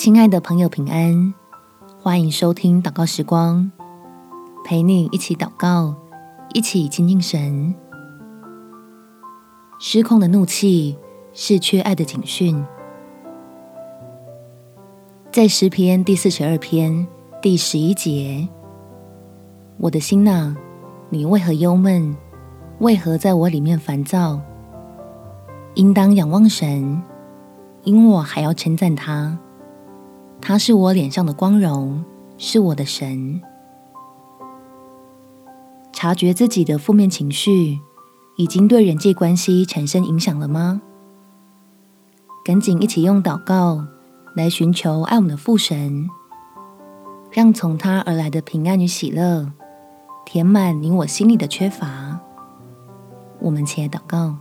亲爱的朋友，平安！欢迎收听祷告时光，陪你一起祷告，一起亲近神。失控的怒气是缺爱的警讯。在诗篇第四十二篇第十一节，我的心哪，你为何忧闷？为何在我里面烦躁？应当仰望神，因我还要称赞他。他是我脸上的光荣，是我的神。察觉自己的负面情绪已经对人际关系产生影响了吗？赶紧一起用祷告来寻求爱我们的父神，让从他而来的平安与喜乐填满你我心里的缺乏。我们起来祷告，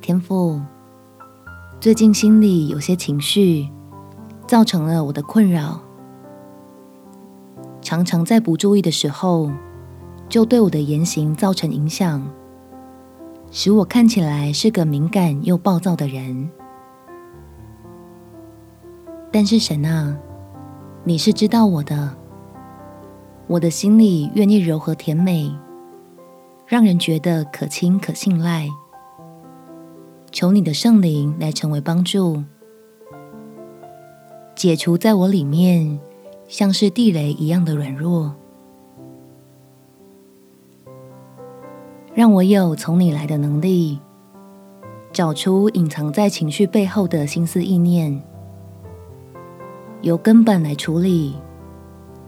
天父，最近心里有些情绪，造成了我的困扰，常常在不注意的时候，就对我的言行造成影响，使我看起来是个敏感又暴躁的人。但是神啊，你是知道我的，我的心里愿意柔和甜美。让人觉得可亲可信赖，求你的圣灵来成为帮助，解除在我里面像是地雷一样的软弱，让我有从你来的能力，找出隐藏在情绪背后的心思意念，由根本来处理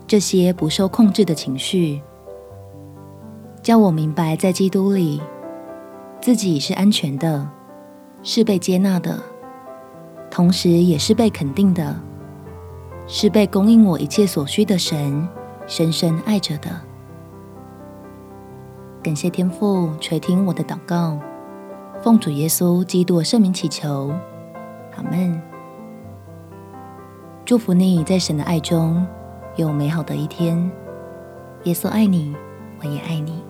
这些不受控制的情绪。叫我明白，在基督里，自己是安全的，是被接纳的，同时也是被肯定的，是被供应我一切所需的神深深爱着的。感谢天父垂听我的祷告，奉主耶稣基督圣名祈求，阿门。祝福你在神的爱中有美好的一天。耶稣爱你，我也爱你。